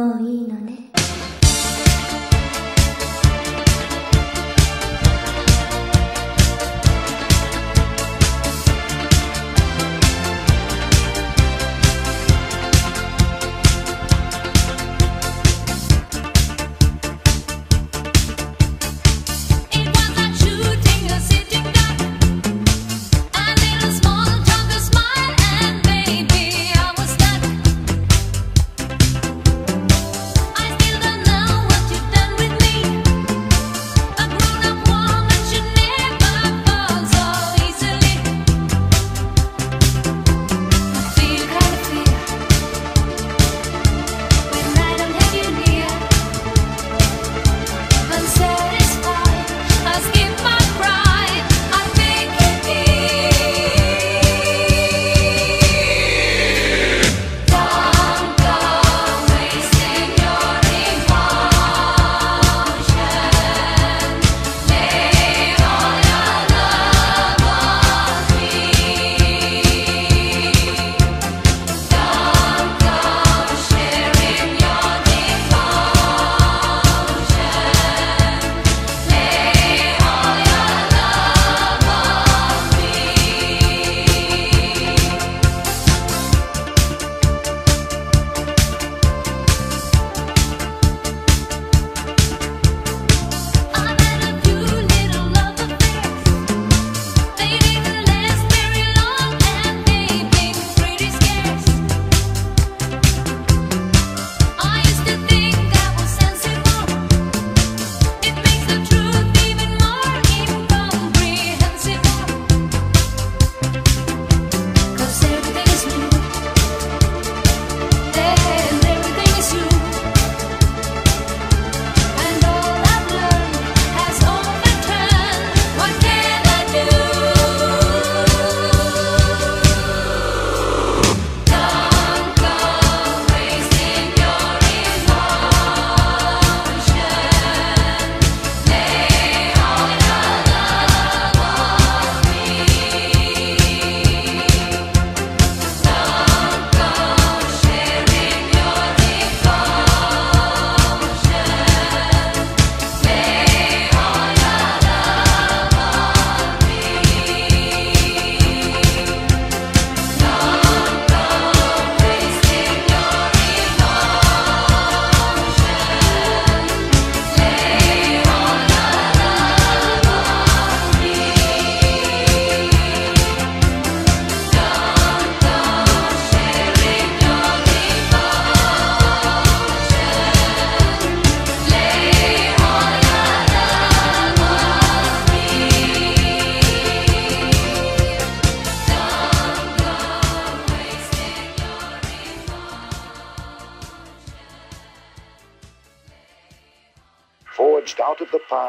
もういいのね。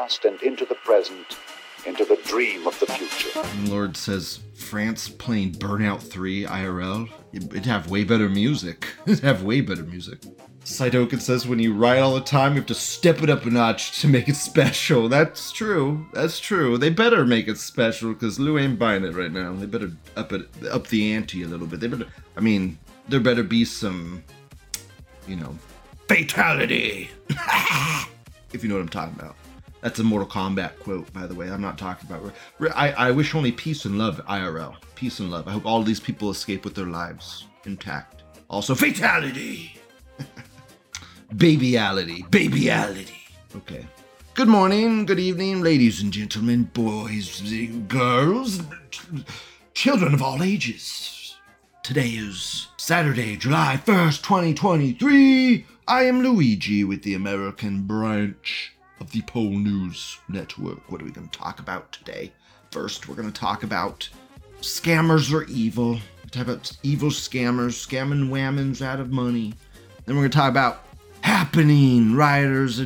Past and into the present, into the dream of the future. Lord says France playing Burnout 3 IRL. It'd have way better music. It'd have way better music. Sidokin says when you write all the time, you have to step it up a notch to make it special. That's true. That's true. They better make it special because Lou ain't buying it right now. They better up it up the ante a little bit. They better. I mean, there better be some, you know, fatality. if you know what I'm talking about. That's a Mortal Kombat quote, by the way. I'm not talking about. I, I wish only peace and love, IRL. Peace and love. I hope all these people escape with their lives intact. Also, fatality! Babyality. Babyality. Okay. Good morning, good evening, ladies and gentlemen, boys, girls, children of all ages. Today is Saturday, July 1st, 2023. I am Luigi with the American branch of the Pol News Network. What are we going to talk about today? First, we're going to talk about scammers are evil. We're talk about evil scammers, scamming whammons out of money. Then we're going to talk about happening rioters.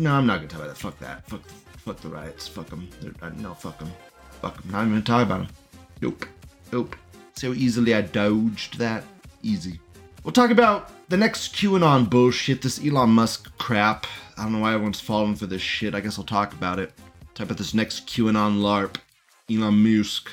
No, I'm not going to talk about that. Fuck that. Fuck, fuck the riots. Fuck them. Uh, no, fuck them. Fuck them. Not even going to talk about them. Nope. Nope. See how easily I dodged that? Easy. We'll talk about the next QAnon bullshit, this Elon Musk crap. I don't know why everyone's falling for this shit. I guess I'll talk about it. Type about this next QAnon LARP, Elon Musk.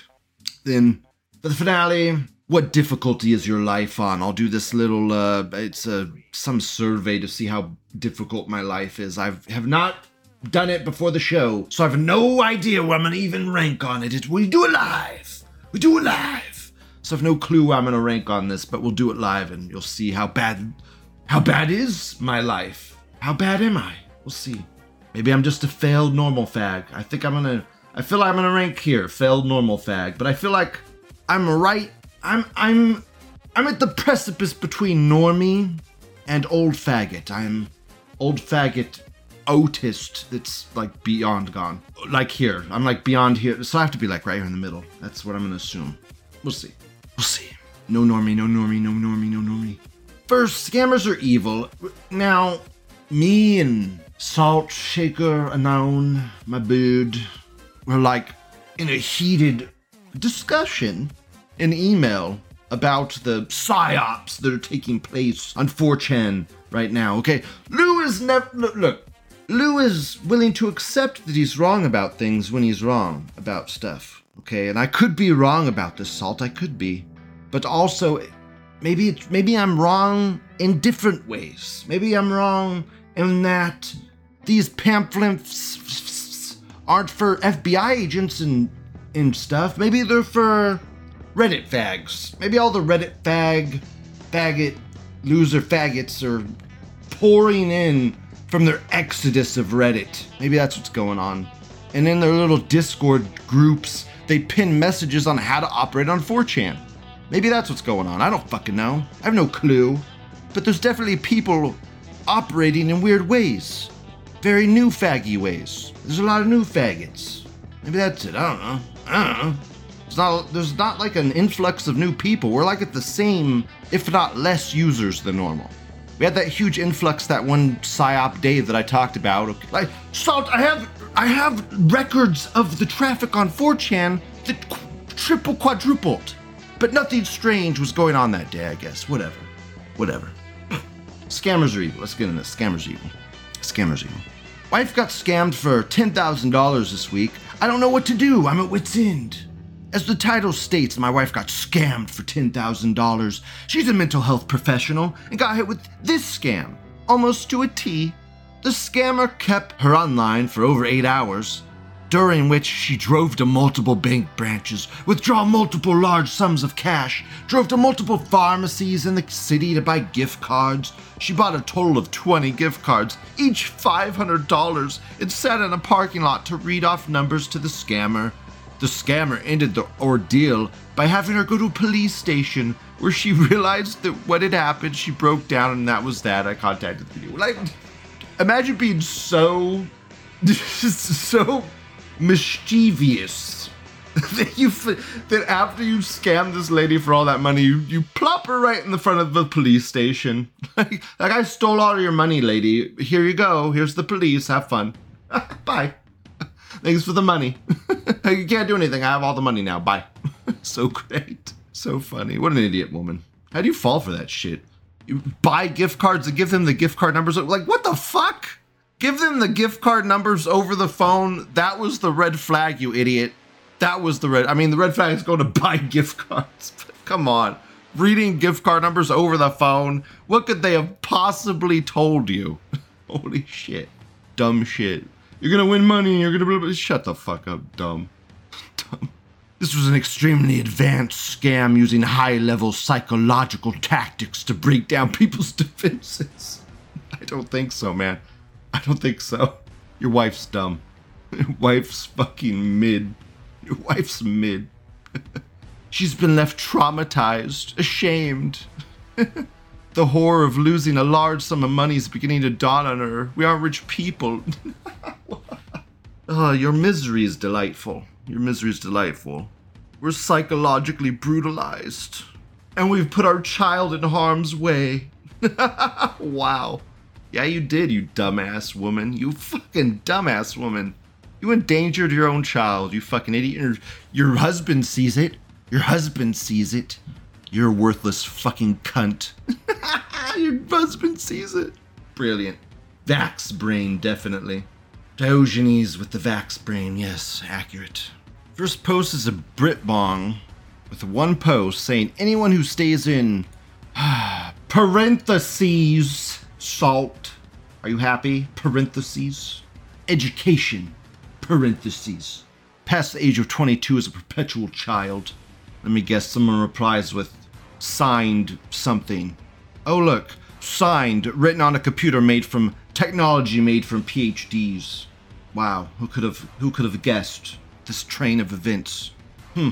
Then, for the finale, what difficulty is your life on? I'll do this little uh it's a some survey to see how difficult my life is. I have not done it before the show, so I have no idea where I'm gonna even rank on it. it we do it live. We do it live. So I have no clue where I'm gonna rank on this, but we'll do it live and you'll see how bad how bad is my life? How bad am I? We'll see. Maybe I'm just a failed normal fag. I think I'm gonna I feel like I'm gonna rank here, failed normal fag, but I feel like I'm right I'm I'm I'm at the precipice between normie and old faggot. I'm old faggot autist that's like beyond gone. Like here. I'm like beyond here. So I have to be like right here in the middle. That's what I'm gonna assume. We'll see. We'll see. No normie, no normie, no normie, no normie. First, scammers are evil. Now, me and Salt Shaker Anon, my dude, were like in a heated discussion in email about the psyops that are taking place on 4chan right now. Okay, Lou is never look, look. Lou is willing to accept that he's wrong about things when he's wrong about stuff. Okay, and I could be wrong about this salt. I could be, but also maybe maybe I'm wrong in different ways. Maybe I'm wrong in that these pamphlets aren't for FBI agents and and stuff. Maybe they're for Reddit fags. Maybe all the Reddit fag, faggot, loser faggots are pouring in from their exodus of Reddit. Maybe that's what's going on. And in their little Discord groups, they pin messages on how to operate on 4chan. Maybe that's what's going on. I don't fucking know. I have no clue. But there's definitely people operating in weird ways. Very new faggy ways. There's a lot of new faggots. Maybe that's it. I don't know. I don't know. It's not, there's not like an influx of new people. We're like at the same, if not less, users than normal. We had that huge influx that one psyop day that I talked about. Like, Salt, I have I have records of the traffic on 4chan that qu- triple quadrupled. But nothing strange was going on that day, I guess. Whatever. Whatever. Scammers are evil. Let's get into this. Scammers are evil. Scammers are evil. Wife got scammed for $10,000 this week. I don't know what to do. I'm at wit's end. As the title states, my wife got scammed for $10,000. She's a mental health professional and got hit with this scam, almost to a T. The scammer kept her online for over eight hours, during which she drove to multiple bank branches, withdraw multiple large sums of cash, drove to multiple pharmacies in the city to buy gift cards. She bought a total of 20 gift cards, each $500, and sat in a parking lot to read off numbers to the scammer. The scammer ended the ordeal by having her go to a police station where she realized that what had happened, she broke down, and that was that. I contacted the video. Like, imagine being so, so mischievous that you that after you scam this lady for all that money, you, you plop her right in the front of the police station. like, I stole all your money, lady. Here you go. Here's the police. Have fun. Bye. Thanks for the money. you can't do anything. I have all the money now. Bye. so great. So funny. What an idiot woman. How do you fall for that shit? You buy gift cards and give them the gift card numbers. Like, what the fuck? Give them the gift card numbers over the phone. That was the red flag, you idiot. That was the red. I mean, the red flag is going to buy gift cards. Come on. Reading gift card numbers over the phone. What could they have possibly told you? Holy shit. Dumb shit. You're gonna win money you're gonna blah, blah, shut the fuck up, dumb. Dumb. This was an extremely advanced scam using high level psychological tactics to break down people's defenses. I don't think so, man. I don't think so. Your wife's dumb. Your wife's fucking mid. Your wife's mid. She's been left traumatized, ashamed. the horror of losing a large sum of money is beginning to dawn on her. We aren't rich people. oh, your misery is delightful. Your misery is delightful. We're psychologically brutalized. And we've put our child in harm's way. wow. Yeah, you did, you dumbass woman. You fucking dumbass woman. You endangered your own child, you fucking idiot. Your, your husband sees it. Your husband sees it. You're worthless fucking cunt. your husband sees it. Brilliant. Vax brain, definitely. Diogenes with the Vax brain, yes, accurate. First post is a Brit bong. with one post saying anyone who stays in parentheses salt. Are you happy? Parentheses. Education. Parentheses. Past the age of 22 is a perpetual child. Let me guess, someone replies with signed something. Oh, look, signed, written on a computer made from technology made from PhDs. Wow, who could have who could have guessed this train of events? Hmm,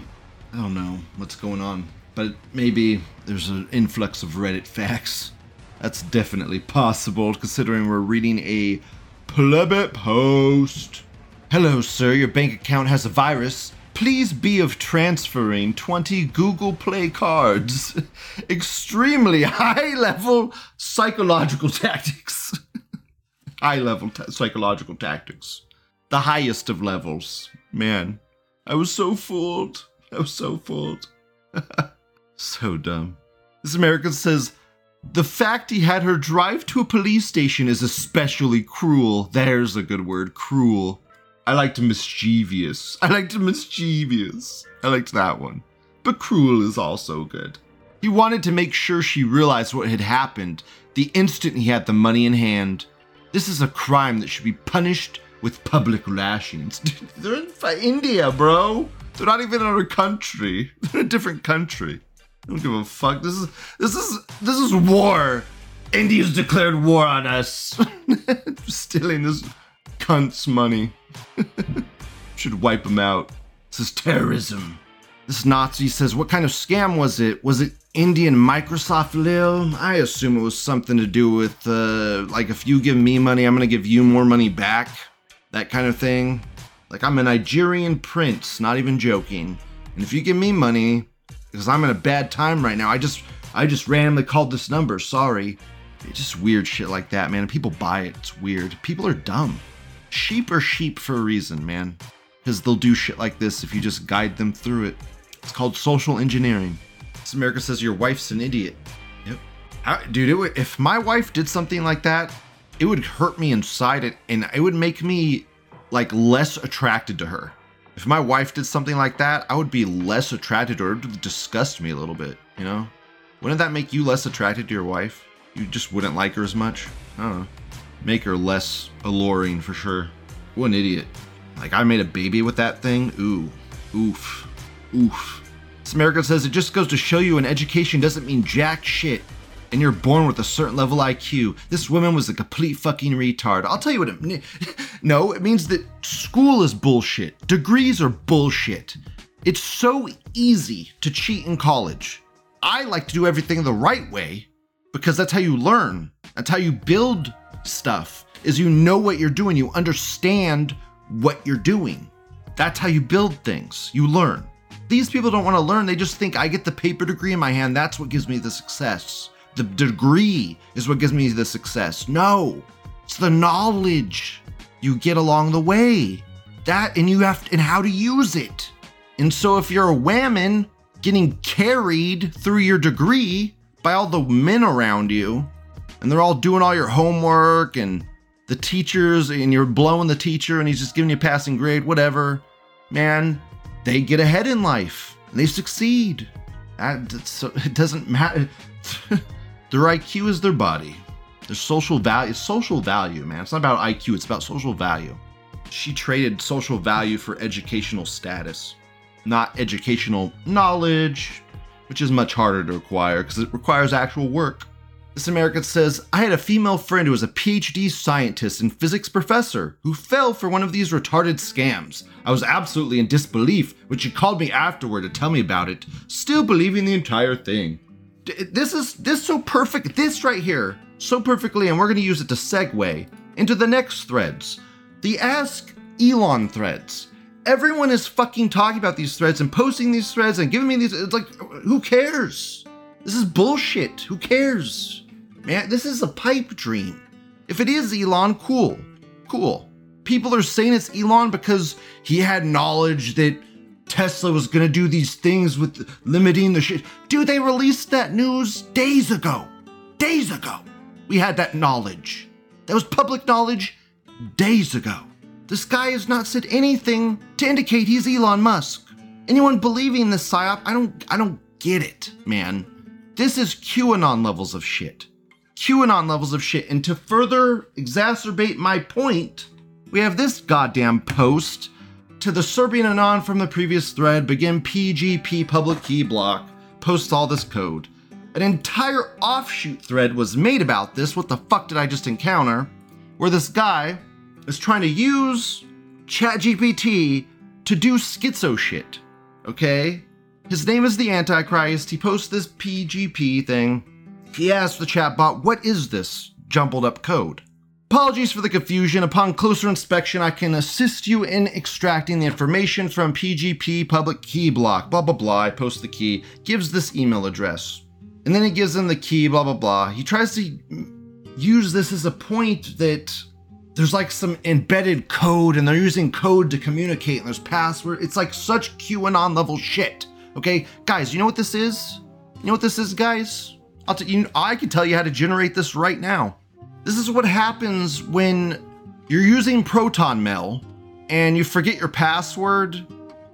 I don't know what's going on, but maybe there's an influx of Reddit facts. That's definitely possible, considering we're reading a plebbit post. Hello, sir. Your bank account has a virus. Please be of transferring 20 Google Play cards. Extremely high level psychological tactics. high level ta- psychological tactics. The highest of levels. Man, I was so fooled. I was so fooled. so dumb. This American says, the fact he had her drive to a police station is especially cruel. There's a good word, cruel. I liked mischievous. I liked mischievous. I liked that one. But cruel is also good. He wanted to make sure she realized what had happened the instant he had the money in hand. This is a crime that should be punished with public lashings. They're in India, bro. They're not even in our country. They're in a different country. Don't give a fuck. This is this is this is war. India's declared war on us. Stealing this cunt's money. Should wipe him out. This is terrorism. This Nazi says, What kind of scam was it? Was it Indian Microsoft Lil? I assume it was something to do with, uh, like, if you give me money, I'm gonna give you more money back. That kind of thing. Like, I'm a Nigerian prince, not even joking. And if you give me money, because I'm in a bad time right now, I just, I just randomly called this number, sorry. It's just weird shit like that, man. People buy it. It's weird. People are dumb. Sheep are sheep for a reason, man. Because they'll do shit like this if you just guide them through it. It's called social engineering. This America says your wife's an idiot. Yep. How, dude, it would, if my wife did something like that, it would hurt me inside it and it would make me like less attracted to her. If my wife did something like that, I would be less attracted to her. It would disgust me a little bit, you know? Wouldn't that make you less attracted to your wife? You just wouldn't like her as much? I don't know. Make her less alluring for sure. What an idiot. Like, I made a baby with that thing? Ooh. Oof. Oof. This American says it just goes to show you an education doesn't mean jack shit. And you're born with a certain level IQ. This woman was a complete fucking retard. I'll tell you what it means. No, it means that school is bullshit. Degrees are bullshit. It's so easy to cheat in college. I like to do everything the right way because that's how you learn. That's how you build stuff. Is you know what you're doing, you understand what you're doing. That's how you build things. You learn. These people don't want to learn. They just think I get the paper degree in my hand. That's what gives me the success. The degree is what gives me the success. No, it's the knowledge you get along the way. That and you have and how to use it. And so if you're a whammon getting carried through your degree by all the men around you, and they're all doing all your homework and the teachers, and you're blowing the teacher and he's just giving you a passing grade, whatever, man, they get ahead in life and they succeed. That, it doesn't matter. their IQ is their body. Their social value, social value, man. It's not about IQ, it's about social value. She traded social value for educational status, not educational knowledge, which is much harder to acquire because it requires actual work. This American says, I had a female friend who was a PhD scientist and physics professor who fell for one of these retarded scams. I was absolutely in disbelief when she called me afterward to tell me about it, still believing the entire thing. This is this so perfect. This right here, so perfectly, and we're gonna use it to segue into the next threads. The Ask Elon threads. Everyone is fucking talking about these threads and posting these threads and giving me these. It's like, who cares? This is bullshit. Who cares? Man, this is a pipe dream. If it is Elon, cool. Cool. People are saying it's Elon because he had knowledge that Tesla was gonna do these things with limiting the shit. Dude, they released that news days ago. Days ago. We had that knowledge. That was public knowledge days ago. This guy has not said anything to indicate he's Elon Musk. Anyone believing this psyop, I don't I don't get it, man. This is QAnon levels of shit. QAnon levels of shit. And to further exacerbate my point, we have this goddamn post to the Serbian Anon from the previous thread, begin PGP public key block, posts all this code. An entire offshoot thread was made about this. What the fuck did I just encounter? Where this guy is trying to use ChatGPT to do schizo shit. Okay? His name is the Antichrist. He posts this PGP thing. He asks the chatbot, What is this jumbled up code? Apologies for the confusion. Upon closer inspection, I can assist you in extracting the information from PGP public key block. Blah, blah, blah. I post the key, gives this email address. And then he gives him the key, blah, blah, blah. He tries to use this as a point that there's like some embedded code and they're using code to communicate and there's password. It's like such QAnon level shit. Okay, guys, you know what this is? You know what this is, guys? I'll t- you, I can tell you how to generate this right now. This is what happens when you're using Proton Mail and you forget your password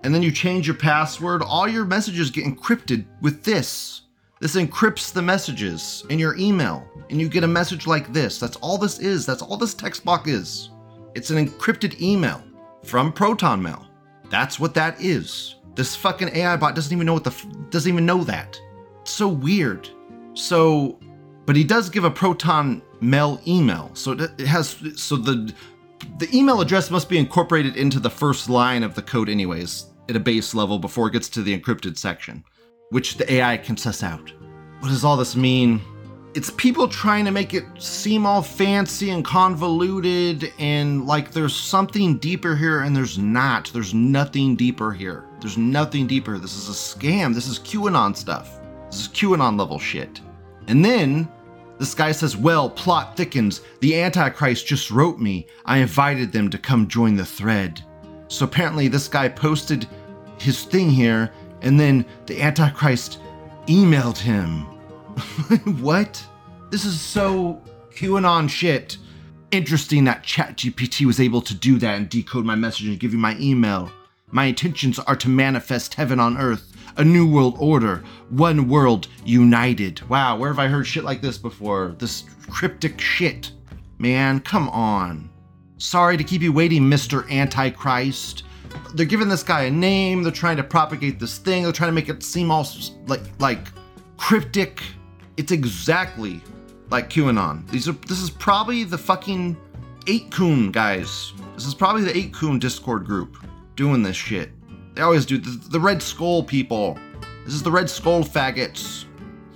and then you change your password. All your messages get encrypted with this. This encrypts the messages in your email and you get a message like this. That's all this is. That's all this text box is. It's an encrypted email from Proton Mail. That's what that is. This fucking AI bot doesn't even know what the f- doesn't even know that. It's so weird. So, but he does give a Proton Mail email. So it has so the the email address must be incorporated into the first line of the code anyways at a base level before it gets to the encrypted section, which the AI can suss out. What does all this mean? It's people trying to make it seem all fancy and convoluted and like there's something deeper here and there's not. There's nothing deeper here. There's nothing deeper. This is a scam. This is QAnon stuff. This is QAnon level shit. And then this guy says, Well, plot thickens. The Antichrist just wrote me. I invited them to come join the thread. So apparently, this guy posted his thing here, and then the Antichrist emailed him. what? This is so QAnon shit. Interesting that ChatGPT was able to do that and decode my message and give you my email. My intentions are to manifest heaven on earth, a new world order, one world united. Wow, where have I heard shit like this before? This cryptic shit. Man, come on. Sorry to keep you waiting, Mr. Antichrist. They're giving this guy a name, they're trying to propagate this thing, they're trying to make it seem all like like cryptic. It's exactly like QAnon. These are this is probably the fucking 8kun guys. This is probably the 8kun Discord group doing this shit. They always do the, the Red Skull people. This is the Red Skull faggots.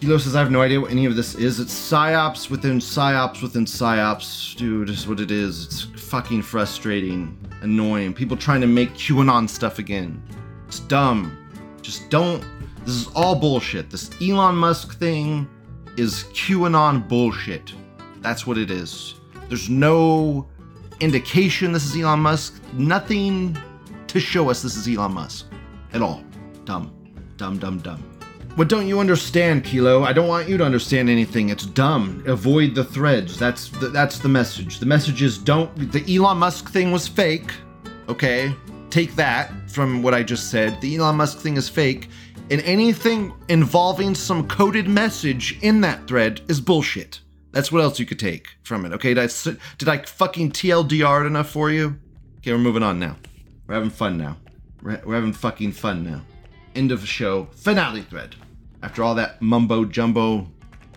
Kilo says I have no idea what any of this is. It's psyops within psyops within psyops. Dude, is what it is. It's fucking frustrating, annoying. People trying to make QAnon stuff again. It's dumb. Just don't. This is all bullshit. This Elon Musk thing is QAnon bullshit. That's what it is. There's no indication this is Elon Musk. Nothing to show us this is Elon Musk at all. Dumb. Dumb, dumb, dumb. What don't you understand, Kilo? I don't want you to understand anything. It's dumb. Avoid the threads. That's the, that's the message. The message is don't. The Elon Musk thing was fake. Okay, take that from what I just said. The Elon Musk thing is fake, and anything involving some coded message in that thread is bullshit. That's what else you could take from it. Okay, did I, did I fucking TLDR it enough for you? Okay, we're moving on now. We're having fun now. We're, we're having fucking fun now. End of the show. Finale thread. After all that mumbo jumbo,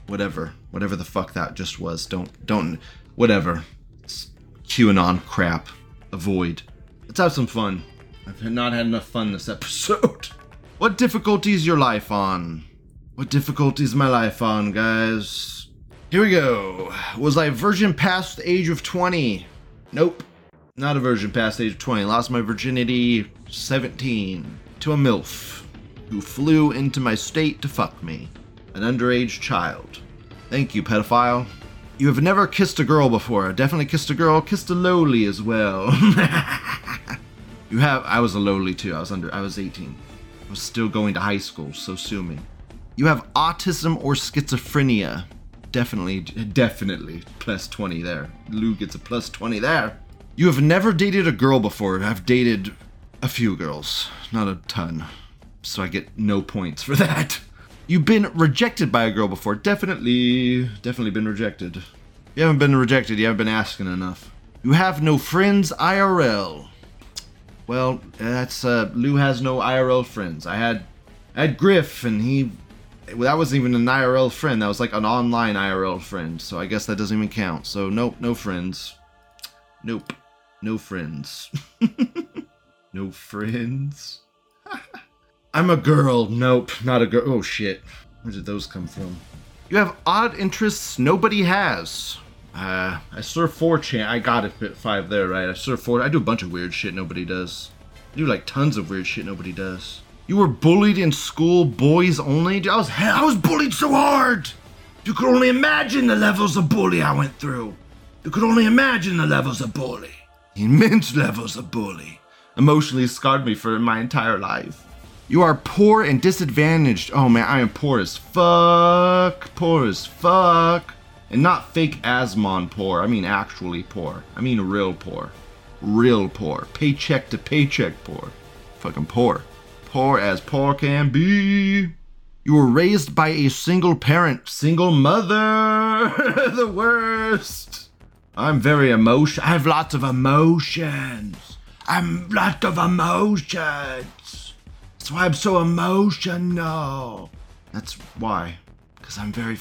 whatever, whatever the fuck that just was. Don't, don't, whatever. It's QAnon crap. Avoid. Let's have some fun. I've not had enough fun this episode. What difficulty is your life on? What difficulty is my life on, guys? Here we go. Was I virgin past the age of 20? Nope. Not a virgin past the age of 20. Lost my virginity 17 to a MILF who flew into my state to fuck me. An underage child. Thank you, pedophile. You have never kissed a girl before. Definitely kissed a girl. Kissed a loli as well. you have. I was a loli too. I was under. I was 18. I was still going to high school, so sue me. You have autism or schizophrenia. Definitely, definitely. Plus 20 there. Lou gets a plus 20 there. You have never dated a girl before. I've dated a few girls, not a ton. so I get no points for that. You've been rejected by a girl before. Definitely, definitely been rejected. You haven't been rejected, you haven't been asking enough. You have no friends IRL. Well, that's uh Lou has no IRL friends. I had I had Griff and he well, that wasn't even an IRL friend. That was like an online IRL friend. So I guess that doesn't even count. So nope, no friends. Nope. No friends. no friends. I'm a girl. Nope, not a girl. Oh shit. Where did those come from? You have odd interests nobody has. Uh, I serve 4chan. I got it at 5 there, right? I serve 4 I do a bunch of weird shit nobody does. I do like tons of weird shit nobody does. You were bullied in school, boys only? I was I was bullied so hard. You could only imagine the levels of bully I went through. You could only imagine the levels of bully. Immense levels of bully. Emotionally scarred me for my entire life. You are poor and disadvantaged. Oh man, I am poor as fuck. Poor as fuck. And not fake Asmon poor. I mean actually poor. I mean real poor. Real poor. Paycheck to paycheck poor. Fucking poor. Poor as poor can be. You were raised by a single parent, single mother. the worst. I'm very emotion. I have lots of emotions. I'm lot of emotions. That's why I'm so emotional. That's why. Because I'm very.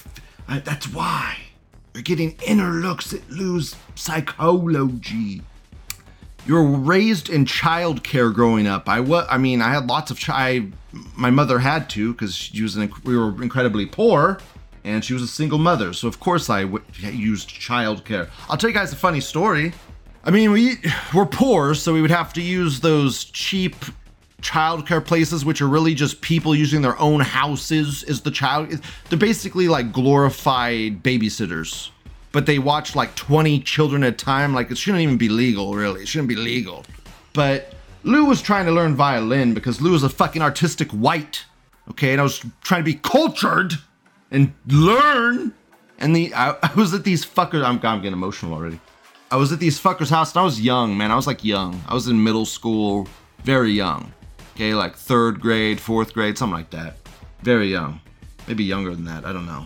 I, that's why. You're getting inner looks at Lou's psychology. You were raised in childcare growing up. I was. I mean, I had lots of. Chi- my mother had to because she was. An, we were incredibly poor, and she was a single mother. So of course I w- used childcare. I'll tell you guys a funny story. I mean, we were poor, so we would have to use those cheap childcare places, which are really just people using their own houses as the child. They're basically like glorified babysitters, but they watch like 20 children at a time. Like it shouldn't even be legal, really. It shouldn't be legal. But Lou was trying to learn violin because Lou is a fucking artistic white. Okay, and I was trying to be cultured and learn. And the I, I was at these fuckers. I'm, I'm getting emotional already. I was at these fuckers' house and I was young, man. I was like young. I was in middle school, very young. Okay, like third grade, fourth grade, something like that. Very young. Maybe younger than that. I don't know.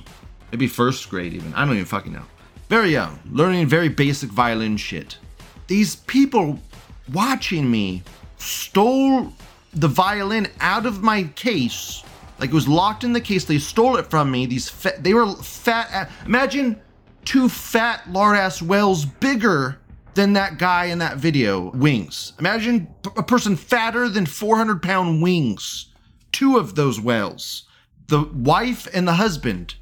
Maybe first grade even. I don't even fucking know. Very young. Learning very basic violin shit. These people watching me stole the violin out of my case. Like it was locked in the case. They stole it from me. These fa- they were fat. Imagine two fat lard ass whales bigger than that guy in that video. Wings. Imagine a person fatter than 400 pound wings. Two of those whales. The wife and the husband.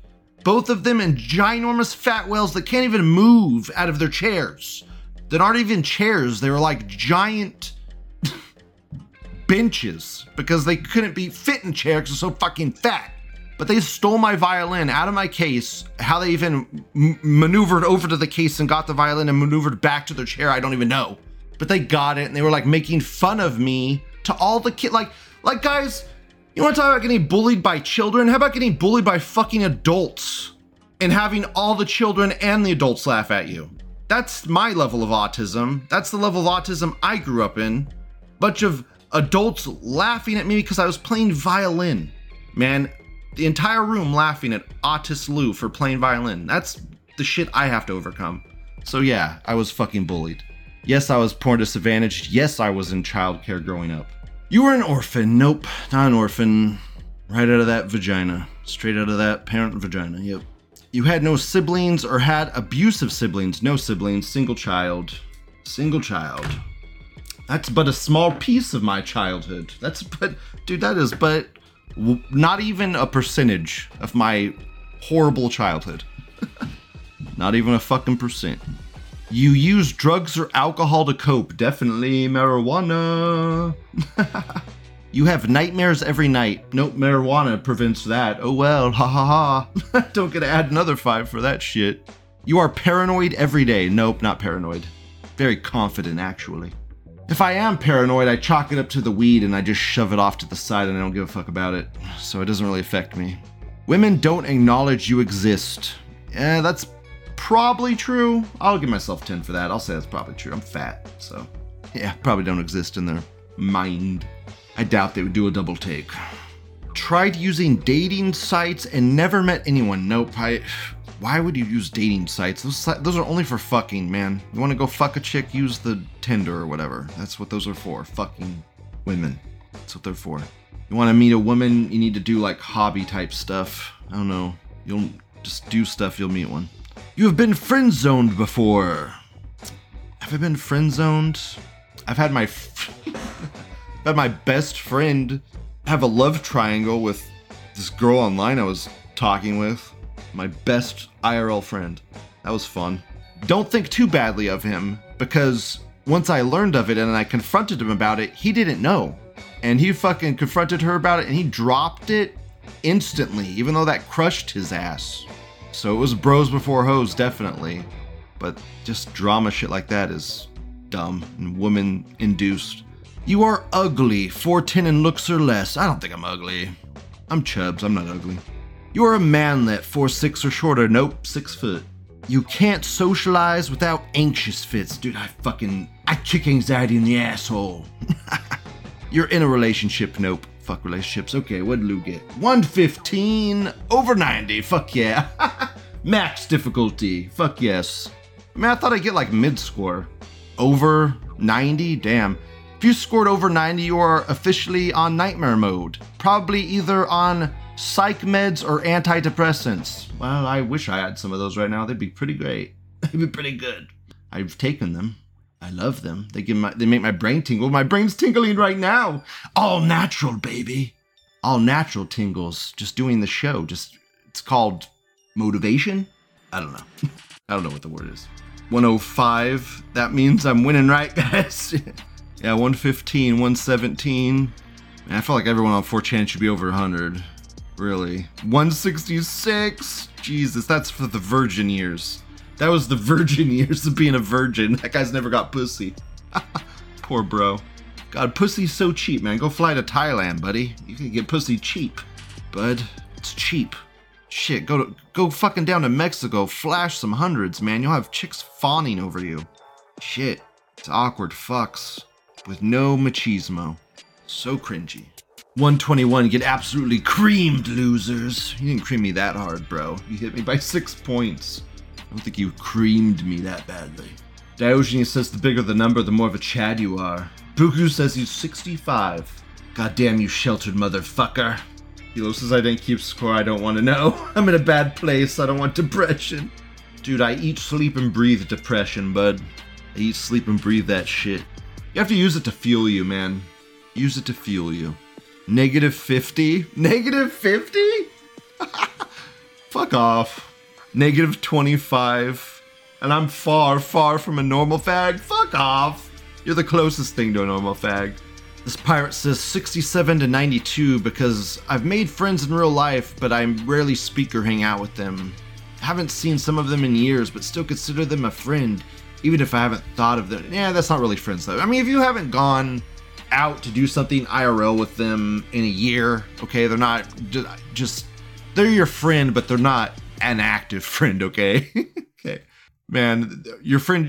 Both of them in ginormous fat whales that can't even move out of their chairs. That aren't even chairs. They were like giant benches because they couldn't be fit in chairs because they're so fucking fat. But they stole my violin out of my case. How they even m- maneuvered over to the case and got the violin and maneuvered back to their chair, I don't even know. But they got it and they were like making fun of me to all the kid. Like, like guys, you want to talk about getting bullied by children? How about getting bullied by fucking adults and having all the children and the adults laugh at you? That's my level of autism. That's the level of autism I grew up in. Bunch of adults laughing at me because I was playing violin. Man, the entire room laughing at Otis Lou for playing violin. That's the shit I have to overcome. So yeah, I was fucking bullied. Yes, I was poor and disadvantaged. Yes, I was in childcare growing up. You were an orphan. Nope, not an orphan. Right out of that vagina. Straight out of that parent vagina. Yep. You had no siblings or had abusive siblings. No siblings. Single child. Single child. That's but a small piece of my childhood. That's but, dude, that is but not even a percentage of my horrible childhood. not even a fucking percent. You use drugs or alcohol to cope. Definitely marijuana. you have nightmares every night. Nope, marijuana prevents that. Oh well, ha ha ha. Don't get to add another five for that shit. You are paranoid every day. Nope, not paranoid. Very confident, actually. If I am paranoid, I chalk it up to the weed and I just shove it off to the side and I don't give a fuck about it. So it doesn't really affect me. Women don't acknowledge you exist. Yeah, that's probably true. I'll give myself 10 for that. I'll say that's probably true. I'm fat, so yeah, probably don't exist in their mind. I doubt they would do a double take. tried using dating sites and never met anyone. Nope. I. Why would you use dating sites? Those those are only for fucking, man. You want to go fuck a chick? Use the Tinder or whatever. That's what those are for. Fucking women. That's what they're for. You want to meet a woman? You need to do like hobby type stuff. I don't know. You'll just do stuff. You'll meet one. You have been friend zoned before. Have I been friend zoned? I've had my f- I've had my best friend have a love triangle with this girl online I was talking with. My best IRL friend. That was fun. Don't think too badly of him because once I learned of it and I confronted him about it, he didn't know. And he fucking confronted her about it and he dropped it instantly, even though that crushed his ass. So it was bros before hoes, definitely. But just drama shit like that is dumb and woman induced. You are ugly, 4'10 and looks or less. I don't think I'm ugly. I'm chubs, I'm not ugly. You are a manlet, 4'6 or shorter. Nope, 6 foot. You can't socialize without anxious fits. Dude, I fucking. I kick anxiety in the asshole. You're in a relationship. Nope. Fuck relationships. Okay, what did Lou get? 115 over 90. Fuck yeah. Max difficulty. Fuck yes. Man, I thought I'd get like mid score. Over 90? Damn. If you scored over 90, you are officially on nightmare mode. Probably either on psych meds or antidepressants. Well, I wish I had some of those right now. They'd be pretty great. They'd be pretty good. I've taken them. I love them. They give my they make my brain tingle. My brain's tingling right now. All natural, baby. All natural tingles. Just doing the show. Just it's called motivation. I don't know. I don't know what the word is. 105. That means I'm winning, right, guys? yeah, 115, 117. Man, I feel like everyone on 4chan should be over 100. Really. 166. Jesus, that's for the virgin years. That was the virgin years of being a virgin. That guy's never got pussy. Poor bro. God, pussy's so cheap, man. Go fly to Thailand, buddy. You can get pussy cheap. Bud, it's cheap. Shit, go to go fucking down to Mexico, flash some hundreds, man. You'll have chicks fawning over you. Shit, it's awkward fucks with no machismo. So cringy. 121, get absolutely creamed, losers. You didn't cream me that hard, bro. You hit me by six points. I don't think you creamed me that badly. Diogenes says the bigger the number, the more of a Chad you are. Buku says he's 65. Goddamn you sheltered motherfucker. Hilo says I didn't keep score, I don't want to know. I'm in a bad place, I don't want depression. Dude, I eat, sleep, and breathe depression, bud. I eat, sleep, and breathe that shit. You have to use it to fuel you, man. Use it to fuel you. Negative 50? Negative 50? Fuck off. Negative 25. And I'm far, far from a normal fag. Fuck off. You're the closest thing to a normal fag. This pirate says 67 to 92 because I've made friends in real life, but I rarely speak or hang out with them. Haven't seen some of them in years, but still consider them a friend, even if I haven't thought of them. Yeah, that's not really friends though. I mean, if you haven't gone out to do something IRL with them in a year, okay, they're not just, they're your friend, but they're not an active friend, okay? okay. Man, your friend,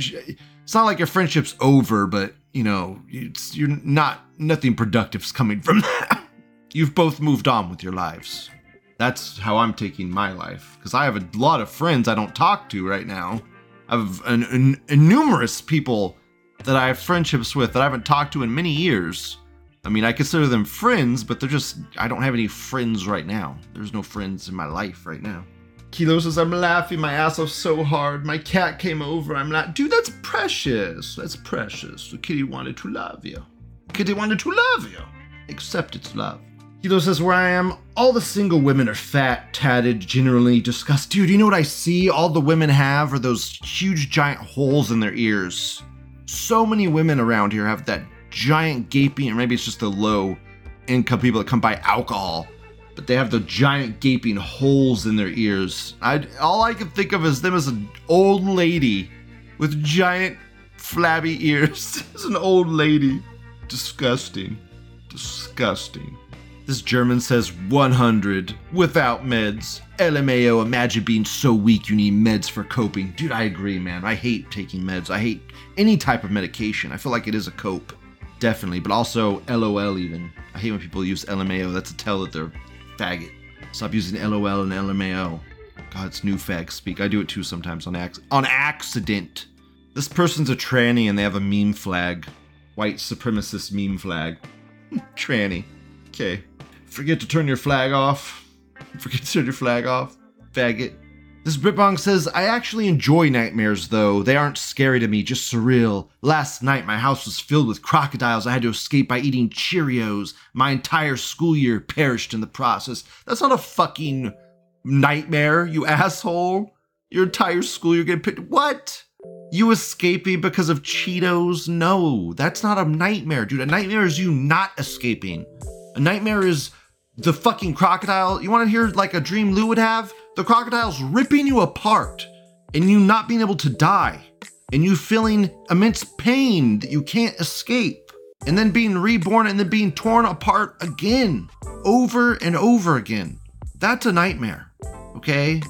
it's not like your friendship's over, but you know, it's, you're not, nothing productive's coming from that. You've both moved on with your lives. That's how I'm taking my life. Because I have a lot of friends I don't talk to right now. I have an, an, numerous people that I have friendships with that I haven't talked to in many years. I mean, I consider them friends, but they're just, I don't have any friends right now. There's no friends in my life right now. Kilo says, I'm laughing my ass off so hard. My cat came over. I'm like, dude, that's precious. That's precious. The kitty wanted to love you. The Kitty wanted to love you. Accept its love. Kilo says, where I am, all the single women are fat, tatted, generally disgusted. Dude, you know what I see all the women have are those huge giant holes in their ears. So many women around here have that giant gaping, or maybe it's just the low income people that come by alcohol but they have the giant gaping holes in their ears. I all I can think of is them as an old lady with giant flabby ears. it's an old lady. Disgusting. Disgusting. This German says 100 without meds. LMAO, imagine being so weak you need meds for coping. Dude, I agree, man. I hate taking meds. I hate any type of medication. I feel like it is a cope. Definitely. But also LOL, even. I hate when people use LMAO. That's a tell that they're Faggot. Stop using LOL and LMAO. God, it's new fag speak. I do it too sometimes on ac- on accident. This person's a tranny and they have a meme flag. White supremacist meme flag. tranny. Okay. Forget to turn your flag off. Forget to turn your flag off. Faggot. This Britbong says, I actually enjoy nightmares though. They aren't scary to me, just surreal. Last night, my house was filled with crocodiles. I had to escape by eating Cheerios. My entire school year perished in the process. That's not a fucking nightmare, you asshole. Your entire school year getting picked. What? You escaping because of Cheetos? No, that's not a nightmare, dude. A nightmare is you not escaping. A nightmare is the fucking crocodile. You want to hear like a dream Lu would have? The crocodile's ripping you apart and you not being able to die and you feeling immense pain that you can't escape and then being reborn and then being torn apart again over and over again. That's a nightmare, okay?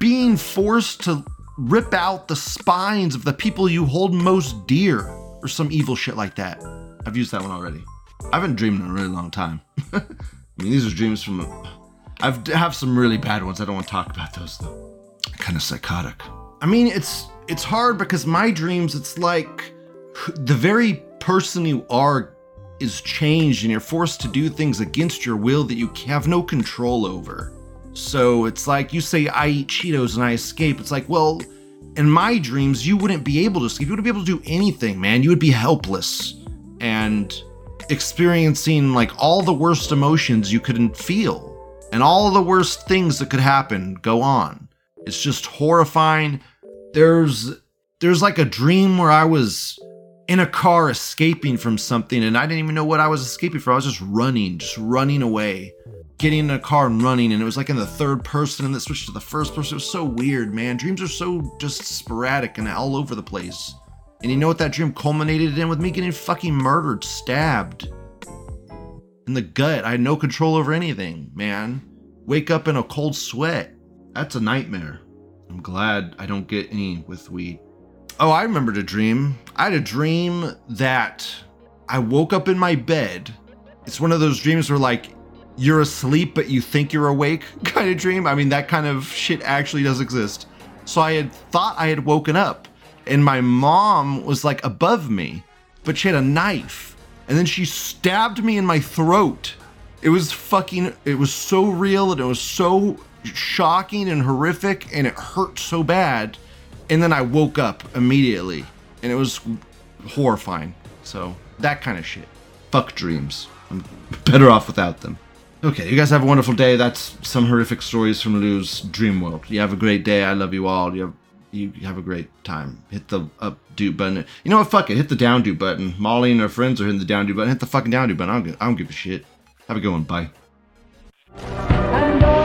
Being forced to rip out the spines of the people you hold most dear or some evil shit like that. I've used that one already. I haven't dreamed in a really long time. I mean, these are dreams from. I've have some really bad ones. I don't want to talk about those though. Kind of psychotic. I mean, it's it's hard because my dreams. It's like the very person you are is changed, and you're forced to do things against your will that you have no control over. So it's like you say, I eat Cheetos and I escape. It's like, well, in my dreams, you wouldn't be able to escape. You wouldn't be able to do anything, man. You would be helpless and experiencing like all the worst emotions you couldn't feel and all the worst things that could happen go on. It's just horrifying. There's there's like a dream where I was in a car escaping from something and I didn't even know what I was escaping from. I was just running, just running away, getting in a car and running. And it was like in the third person and then it switched to the first person. It was so weird, man. Dreams are so just sporadic and all over the place. And you know what that dream culminated in with me getting fucking murdered, stabbed in the gut. I had no control over anything, man. Wake up in a cold sweat. That's a nightmare. I'm glad I don't get any with weed. Oh, I remembered a dream. I had a dream that I woke up in my bed. It's one of those dreams where, like, you're asleep, but you think you're awake kind of dream. I mean, that kind of shit actually does exist. So I had thought I had woken up, and my mom was like above me, but she had a knife, and then she stabbed me in my throat. It was fucking, it was so real, and it was so shocking and horrific, and it hurt so bad. And then I woke up immediately, and it was horrifying. So, that kind of shit. Fuck dreams. I'm better off without them. Okay, you guys have a wonderful day. That's some horrific stories from Lu's dream world. You have a great day. I love you all. You have you have a great time. Hit the up do button. You know what? Fuck it. Hit the down do button. Molly and her friends are hitting the down do button. Hit the fucking down do button. I don't, I don't give a shit. Have a good one. Bye. Uh,